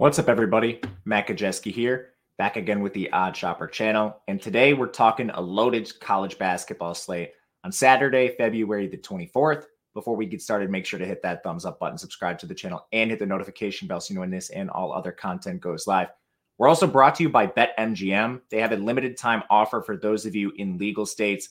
What's up, everybody? Matt Gajewski here, back again with the OddsShopper channel. And today we're talking a loaded college basketball slate on Saturday, February the 24th. Before we get started, make sure to hit that thumbs up button, subscribe to the channel, and hit the notification bell so you know when this and all other content goes live. We're also brought to you by BetMGM. They have a limited time offer for those of you in legal states,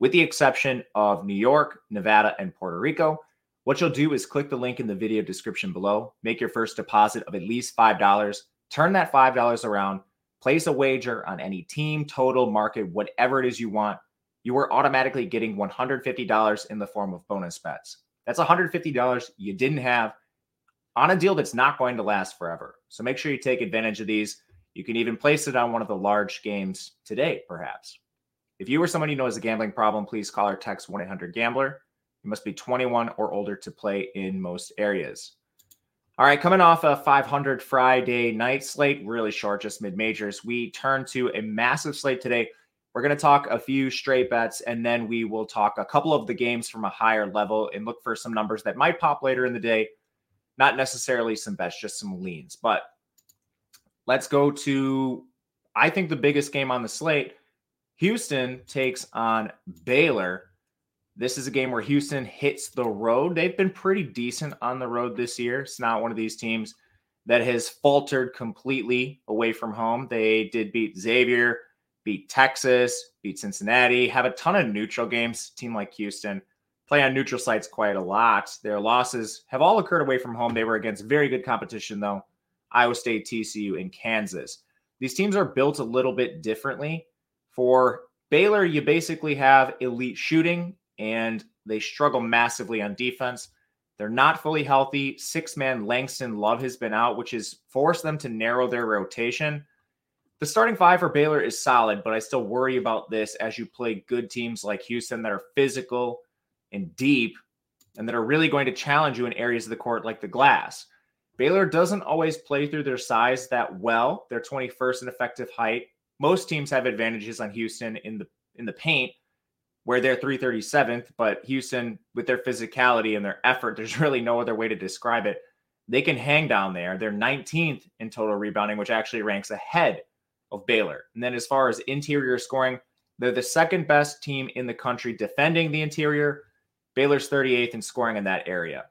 with the exception of New York, Nevada, and Puerto Rico. What you'll do is click the link in the video description below, make your first deposit of at least $5, turn that $5 around, place a wager on any team, total, market, whatever it is you want. You are automatically getting $150 in the form of bonus bets. That's $150 you didn't have on a deal that's not going to last forever. So make sure you take advantage of these. You can even place it on one of the large games today, perhaps. If you or someone you know has a gambling problem, please call or text 1 800 Gambler. You must be 21 or older to play in most areas. All right, coming off a 500 Friday night slate, really short, just mid majors, we turn to a massive slate today. We're going to talk a few straight bets, and then we will talk a couple of the games from a higher level and look for some numbers that might pop later in the day. Not necessarily some bets, just some leans. But let's go to, I think, the biggest game on the slate. Houston takes on Baylor. This is a game where Houston hits the road. They've been pretty decent on the road this year. It's not one of these teams that has faltered completely away from home. They did beat Xavier, beat Texas, beat Cincinnati, have a ton of neutral games. Team like Houston play on neutral sites quite a lot. Their losses have all occurred away from home. They were against very good competition, though Iowa State, TCU, and Kansas. These teams are built a little bit differently. For Baylor, you basically have elite shooting and they struggle massively on defense. They're not fully healthy. Six man Langston Love has been out, which has forced them to narrow their rotation. The starting five for Baylor is solid, but I still worry about this as you play good teams like Houston that are physical and deep and that are really going to challenge you in areas of the court like the glass. Baylor doesn't always play through their size that well. They're 21st in effective height. Most teams have advantages on Houston in the in the paint where they're 337th, but Houston with their physicality and their effort, there's really no other way to describe it. They can hang down there. They're 19th in total rebounding, which actually ranks ahead of Baylor. And then as far as interior scoring, they're the second best team in the country defending the interior. Baylor's 38th in scoring in that area.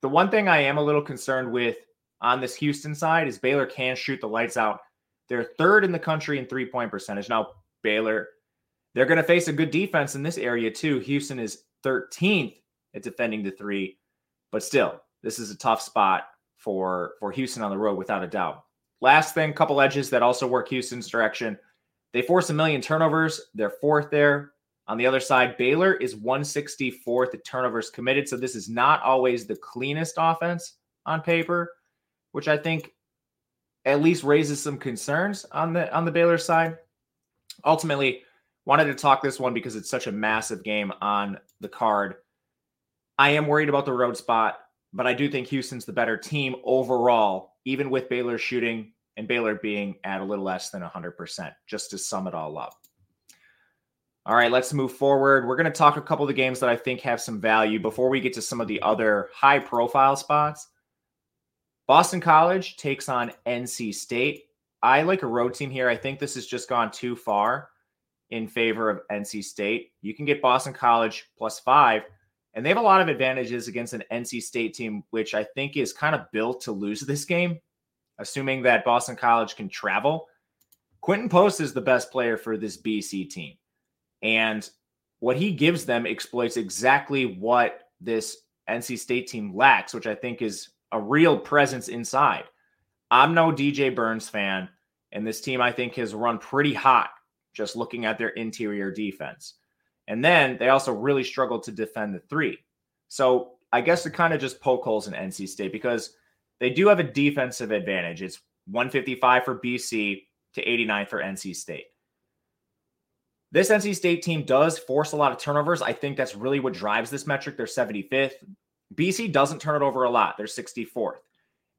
The one thing I am a little concerned with on this Houston side is Baylor can shoot the lights out. They're third in the country in three point percentage. Now, Baylor, they're going to face a good defense in this area too. Houston is 13th at defending the three, but still, this is a tough spot for for Houston on the road without a doubt. Last thing, couple edges that also work Houston's direction. They force a million turnovers. They're fourth there. On the other side, Baylor is 164th at turnovers committed. So this is not always the cleanest offense on paper, which I think at least raises some concerns on the on the Baylor side. Ultimately, wanted to talk this one because it's such a massive game on the card. I am worried about the road spot, but I do think Houston's the better team overall, even with Baylor shooting and Baylor being at a little less than 100%, just to sum it all up. All right, let's move forward. We're going to talk a couple of the games that I think have some value before we get to some of the other high profile spots. Boston College takes on NC State. I like a road team here. I think this has just gone too far in favor of NC State. You can get Boston College plus five, and they have a lot of advantages against an NC State team, which I think is kind of built to lose this game, assuming that Boston College can travel. Quinten Post is the best player for this BC team. And what he gives them exploits exactly what this NC State team lacks, which I think is a real presence inside. I'm no DJ Burns fan, and this team I think has run pretty hot just looking at their interior defense. And then they also really struggled to defend the three. So I guess to kind of just poke holes in NC State because they do have a defensive advantage. It's 155 for BC to 89 for NC State. This NC State team does force a lot of turnovers. I think that's really what drives this metric. They're 75th. BC doesn't turn it over a lot. They're 64th.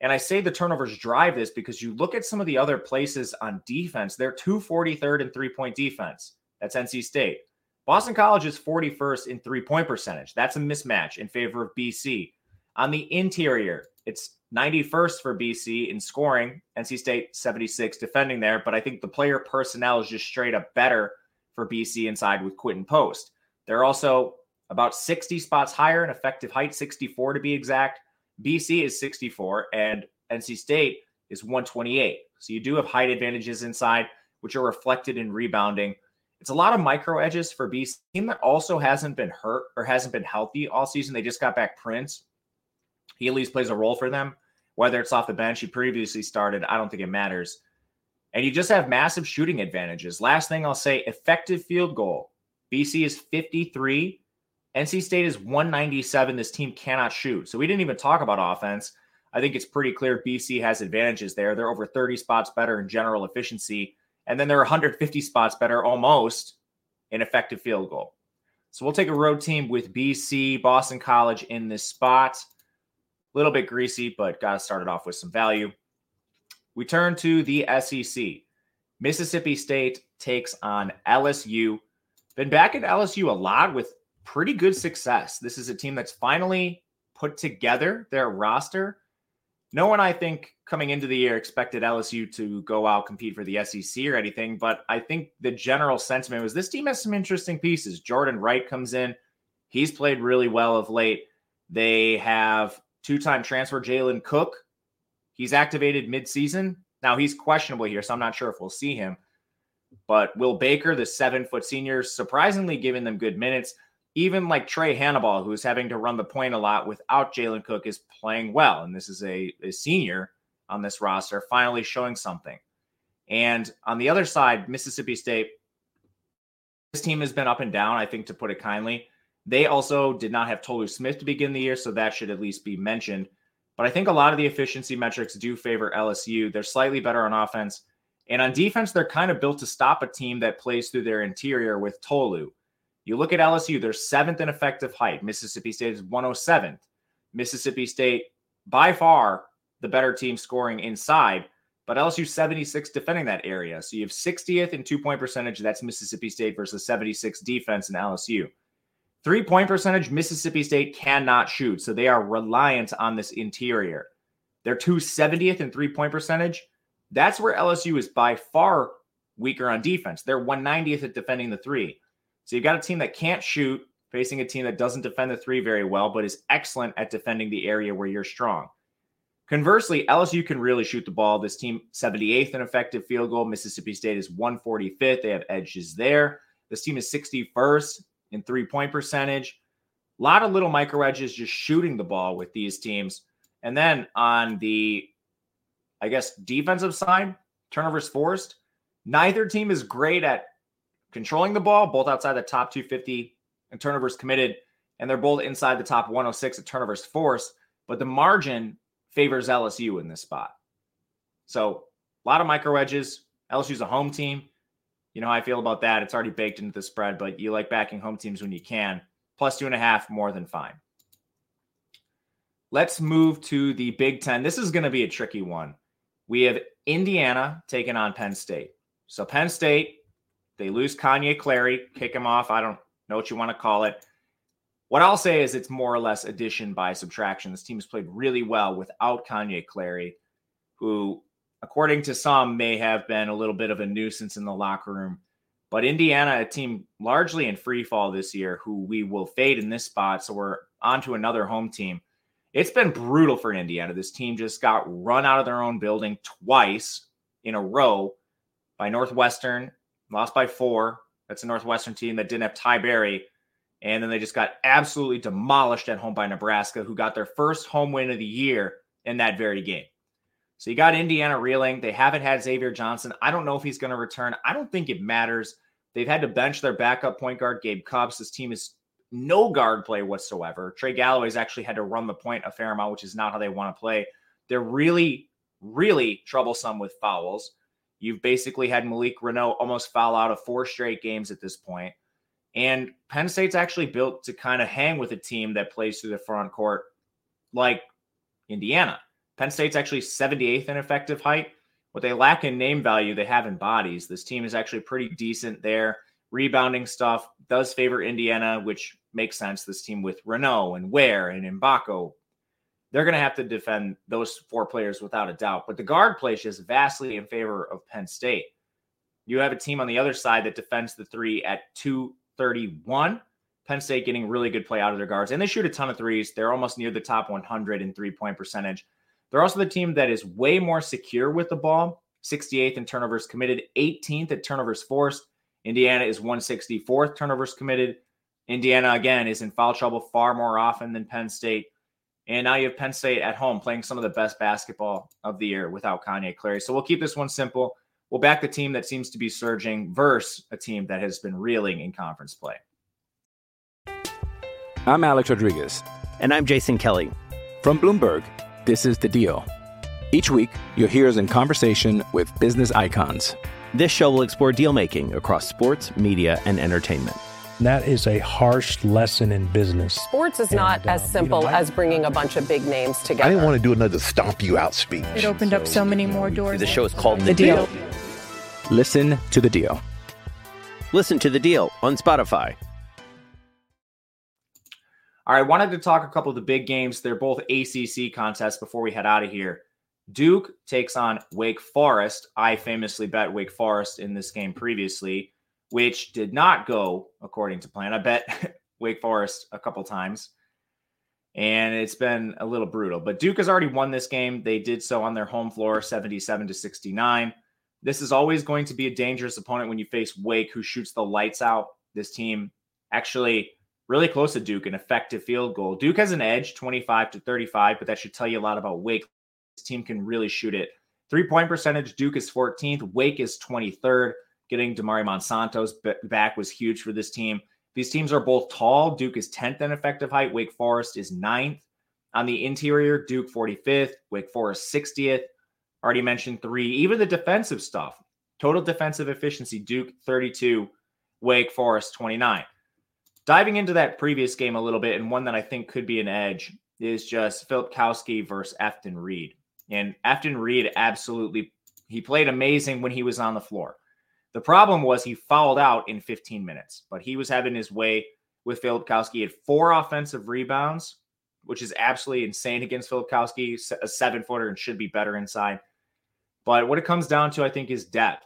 And I say the turnovers drive this because you look at some of the other places on defense, they're 243rd in three point defense. That's NC State. Boston College is 41st in three point percentage. That's a mismatch in favor of BC. On the interior, it's 91st for BC in scoring, NC State 76 defending there. But I think the player personnel is just straight up better for BC inside with Quinten Post. They're also about 60 spots higher in effective height, 64 to be exact. BC is 64 and NC State is 128. So you do have height advantages inside, which are reflected in rebounding. It's a lot of micro edges for BC, team that also hasn't been hurt or hasn't been healthy all season. They just got back Prince. He at least plays a role for them, whether it's off the bench. He previously started. I don't think it matters. And you just have massive shooting advantages. Last thing I'll say effective field goal. BC is 53 NC State is 197. This team cannot shoot. So we didn't even talk about offense. I think it's pretty clear BC has advantages there. They're over 30 spots better in general efficiency. And then they're 150 spots better almost in effective field goal. So we'll take a road team with BC, Boston College in this spot. A little bit greasy, but got to start it off with some value. We turn to the SEC. Mississippi State takes on LSU. Been back at LSU a lot with pretty good success. This is a team that's finally put together their roster. No one, I think, coming into the year expected LSU to go out compete for the SEC or anything, but I think the general sentiment was this team has some interesting pieces. Jordan Wright comes in, he's played really well of late. They have two-time transfer Jalen Cook. He's activated mid-season. Now he's questionable here, so I'm not sure if we'll see him. But Will Baker, the seven-foot senior, surprisingly giving them good minutes even like Trae Hannibal, who's having to run the point a lot without Jalen Cook, is playing well. And this is a, a senior on this roster, finally showing something. And on the other side, Mississippi State, this team has been up and down, I think, to put it kindly. They also did not have Tolu Smith to begin the year, so that should at least be mentioned. But I think a lot of the efficiency metrics do favor LSU. They're slightly better on offense. And on defense, they're kind of built to stop a team that plays through their interior with Tolu. You look at LSU, they're seventh in effective height. Mississippi State is 107th. Mississippi State, by far, the better team scoring inside, but LSU 76 defending that area. So you have 60th in two point percentage. That's Mississippi State versus 76 defense in LSU. Three point percentage, Mississippi State cannot shoot. So they are reliant on this interior. They're 270th in three point percentage. That's where LSU is by far weaker on defense. They're 190th at defending the three. So you've got a team that can't shoot facing a team that doesn't defend the three very well, but is excellent at defending the area where you're strong. Conversely, LSU can really shoot the ball. This team 78th in effective field goal. Mississippi State is 145th. They have edges there. This team is 61st in three point percentage. A lot of little micro edges just shooting the ball with these teams. And then on the, I guess, defensive side, turnovers forced. Neither team is great at controlling the ball, both outside the top 250 and turnovers committed, and they're both inside the top 106 at turnovers forced. But the margin favors LSU in this spot. So a lot of micro edges. LSU's a home team. You know how I feel about that. It's already baked into the spread, but you like backing home teams when you can. Plus two and a half, more than fine. Let's move to the Big Ten. This is going to be a tricky one. We have Indiana taking on Penn State. So Penn State they lose Kanye Clary, kick him off. I don't know what you want to call it. What I'll say is it's more or less addition by subtraction. This team has played really well without Kanye Clary, who, according to some, may have been a little bit of a nuisance in the locker room. But Indiana, a team largely in free fall this year, who we will fade in this spot. So we're on to another home team. It's been brutal for Indiana. This team just got run out of their own building twice in a row by Northwestern lost by four. That's a Northwestern team that didn't have Ty Berry. And then they just got absolutely demolished at home by Nebraska, who got their first home win of the year in that very game. So you got Indiana reeling. They haven't had Xavier Johnson. I don't know if he's going to return. I don't think it matters. They've had to bench their backup point guard, Gabe Cupps. This team is no guard play whatsoever. Trey Galloway's actually had to run the point a fair amount, which is not how they want to play. They're really, really troublesome with fouls. You've basically had Malik Reneau almost foul out of four straight games at this point. And Penn State's actually built to kind of hang with a team that plays through the front court like Indiana. Penn State's actually 78th in effective height. What they lack in name value, they have in bodies. This team is actually pretty decent there. Rebounding stuff does favor Indiana, which makes sense. This team with Reneau and Ware and Mgbako, they're going to have to defend those four players without a doubt. But the guard play is vastly in favor of Penn State. You have a team on the other side that defends the three at 231. Penn State getting really good play out of their guards, and they shoot a ton of threes. They're almost near the top 100 in three point percentage. They're also the team that is way more secure with the ball, 68th in turnovers committed, 18th at turnovers forced. Indiana is 164th turnovers committed. Indiana, again, is in foul trouble far more often than Penn State. And now you have Penn State at home playing some of the best basketball of the year without Kanye Clary. So we'll keep this one simple. We'll back the team that seems to be surging versus a team that has been reeling in conference play. I'm Alex Rodriguez. And I'm Jason Kelly. From Bloomberg, this is The Deal. Each week, you'll hear us in conversation with business icons. This show will explore deal making across sports, media, and entertainment. That is a harsh lesson in business. Sports is not And, uh, as you know, simple I- as bringing a bunch of big names together. I didn't want to do another stomp you out speech. It opened up so many more doors. The show is called The, The deal. Deal. Listen to The Deal. Listen to The Deal on Spotify. All right, wanted to talk a couple of the big games. They're both ACC contests before we head out of here. Duke takes on Wake Forest. I famously bet Wake Forest in this game previously, which did not go according to plan. I bet Wake Forest a couple times, and it's been a little brutal. But Duke has already won this game. They did so on their home floor, 77 to 69. This is always going to be a dangerous opponent when you face Wake, who shoots the lights out. This team actually really close to Duke, an effective field goal. Duke has an edge, 25 to 35, but that should tell you a lot about Wake. This team can really shoot it. Three point percentage, Duke is 14th, Wake is 23rd. Getting Damari Monsantos back was huge for this team. These teams are both tall. Duke is 10th in effective height, Wake Forest is 9th. On the interior, Duke 45th, Wake Forest 60th. Already mentioned three. Even the defensive stuff, total defensive efficiency, Duke 32, Wake Forest 29 diving into that previous game a little bit, and one that I think could be an edge is just Filipowski versus Efton Reid. And Efton Reid absolutely he played amazing when he was on the floor. The problem was he fouled out in 15 minutes, but he was having his way with Filipowski. He had four offensive rebounds, which is absolutely insane against Filipowski, a seven footer, and should be better inside. But what it comes down to, I think, is depth.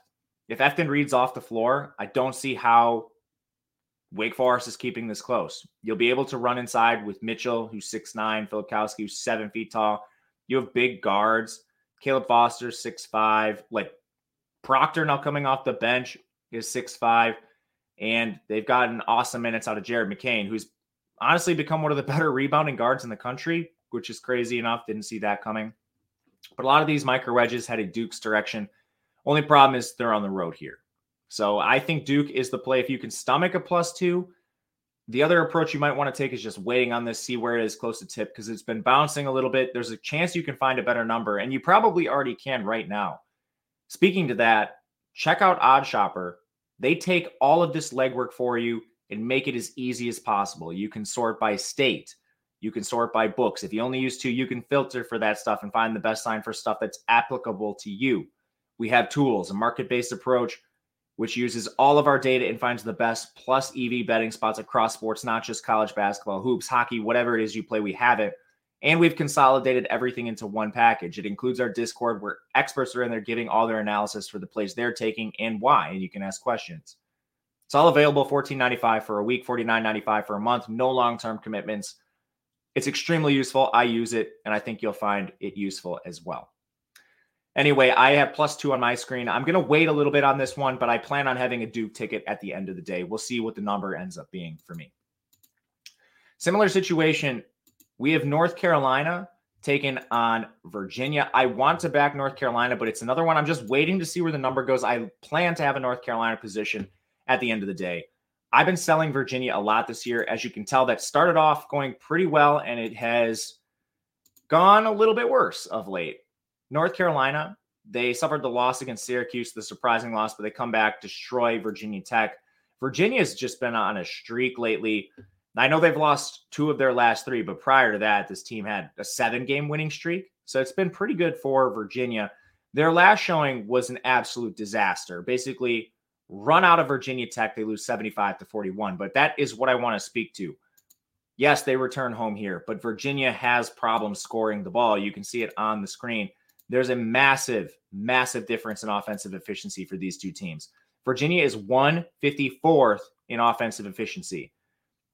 If Efton Reid's off the floor, I don't see how Wake Forest is keeping this close. You'll be able to run inside with Mitchell, who's 6'9, Filipowski, who's seven feet tall. You have big guards. Caleb Foster, 6'5. Like Proctor now coming off the bench is 6'5. And they've gotten awesome minutes out of Jared McCain, who's honestly become one of the better rebounding guards in the country, which is crazy enough. Didn't see that coming. But a lot of these micro wedges headed Duke's direction. Only problem is they're on the road here. So I think Duke is the play if you can stomach a plus two. The other approach you might want to take is just waiting on this, see where it is close to tip because it's been bouncing a little bit. There's a chance you can find a better number, and you probably already can right now. Speaking to that, check out OddsShopper. They take all of this legwork for you and make it as easy as possible. You can sort by state, you can sort by books. If you only use two, you can filter for that stuff and find the best sign for stuff that's applicable to you. We have tools, a market based approach which uses all of our data and finds the best plus EV betting spots across sports, not just college basketball, hoops, hockey, whatever it is you play, we have it. And we've consolidated everything into one package. It includes our Discord where experts are in there giving all their analysis for the plays they're taking and why, and you can ask questions. It's all available $14.95 for a week, $49.95 for a month, no long term commitments. It's extremely useful. I use it, and I think you'll find it useful as well. Anyway, I have plus two on my screen. I'm going to wait a little bit on this one, but I plan on having a Duke ticket at the end of the day. We'll see what the number ends up being for me. Similar situation. We have North Carolina taking on Virginia. I want to back North Carolina, but it's another one. I'm just waiting to see where the number goes. I plan to have a North Carolina position at the end of the day. I've been selling Virginia a lot this year. As you can tell, that started off going pretty well and it has gone a little bit worse of late. North Carolina, they suffered the loss against Syracuse, the surprising loss, but they come back, destroy Virginia Tech. Virginia's just been on a streak lately. I know they've lost two of their last three, but prior to that, this team had a seven game winning streak. So it's been pretty good for Virginia. Their last showing was an absolute disaster. Basically, run out of Virginia Tech, they lose 75 to 41. But that is what I want to speak to. Yes, they return home here, but Virginia has problems scoring the ball. You can see it on the screen. There's a massive, massive difference in offensive efficiency for these two teams. Virginia is 154th in offensive efficiency.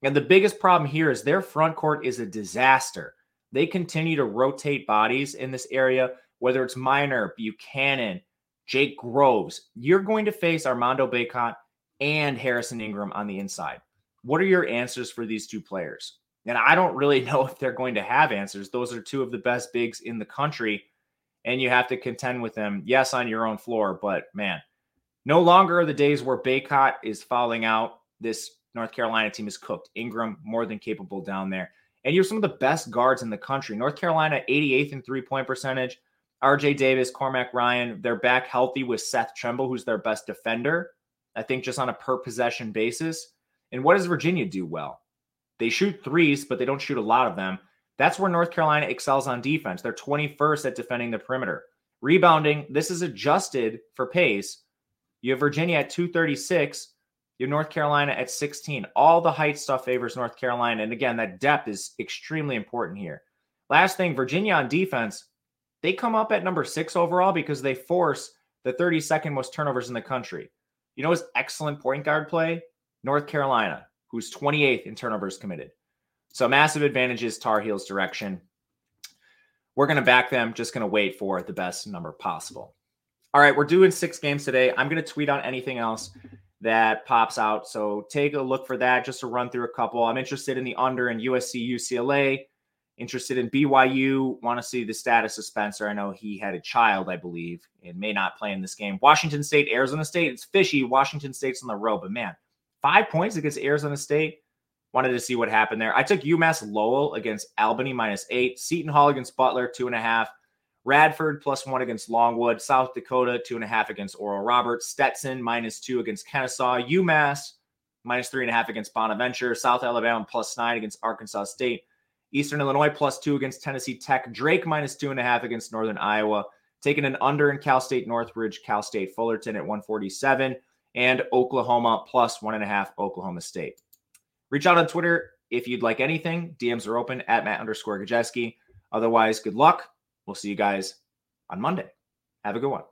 And the biggest problem here is their front court is a disaster. They continue to rotate bodies in this area, whether it's Minor, Buchanan, Jake Groves. You're going to face Armando Bacot and Harrison Ingram on the inside. What are your answers for these two players? And I don't really know if they're going to have answers. Those are two of the best bigs in the country, and you have to contend with them, yes, on your own floor, but man, no longer are the days where Bacot is falling out. This North Carolina team is cooked. Ingram more than capable down there. And you have some of the best guards in the country. North Carolina, 88th in three point percentage. RJ Davis, Cormac Ryan, they're back healthy with Seth Trimble, who's their best defender. I think just on a per possession basis. And what does Virginia do well? They shoot threes, but they don't shoot a lot of them. That's where North Carolina excels on defense. They're 21st at defending the perimeter. Rebounding, this is adjusted for pace. You have Virginia at 236. You have North Carolina at 16. All the height stuff favors North Carolina. And again, that depth is extremely important here. Last thing, Virginia on defense, they come up at number six overall because they force the 32nd most turnovers in the country. You know, his excellent point guard play? North Carolina, who's 28th in turnovers committed. So massive advantages, Tar Heels direction. We're going to back them, just going to wait for the best number possible. All right, we're doing six games today. I'm going to tweet on anything else that pops out. So take a look for that just to run through a couple. I'm interested in the under in USC UCLA, interested in BYU, want to see the status of Spencer. I know he had a child, I believe, and may not play in this game. Washington State, Arizona State, it's fishy. Washington State's on the road, but man, five points against Arizona State. Wanted to see what happened there. I took UMass Lowell against Albany minus eight, Seton Hall against Butler, two and a half. Radford plus one against Longwood, South Dakota two and a half against Oral Roberts, Stetson minus two against Kennesaw, UMass minus three and a half against Bonaventure, South Alabama plus nine against Arkansas State, Eastern Illinois plus two against Tennessee Tech, Drake minus two and a half against Northern Iowa, taking an under in Cal State Northridge, Cal State Fullerton at 147, and Oklahoma plus one and a half Oklahoma State. Reach out on Twitter if you'd like anything. DMs are open at Matt underscore Gajewski. Otherwise, good luck. We'll see you guys on Monday. Have a good one.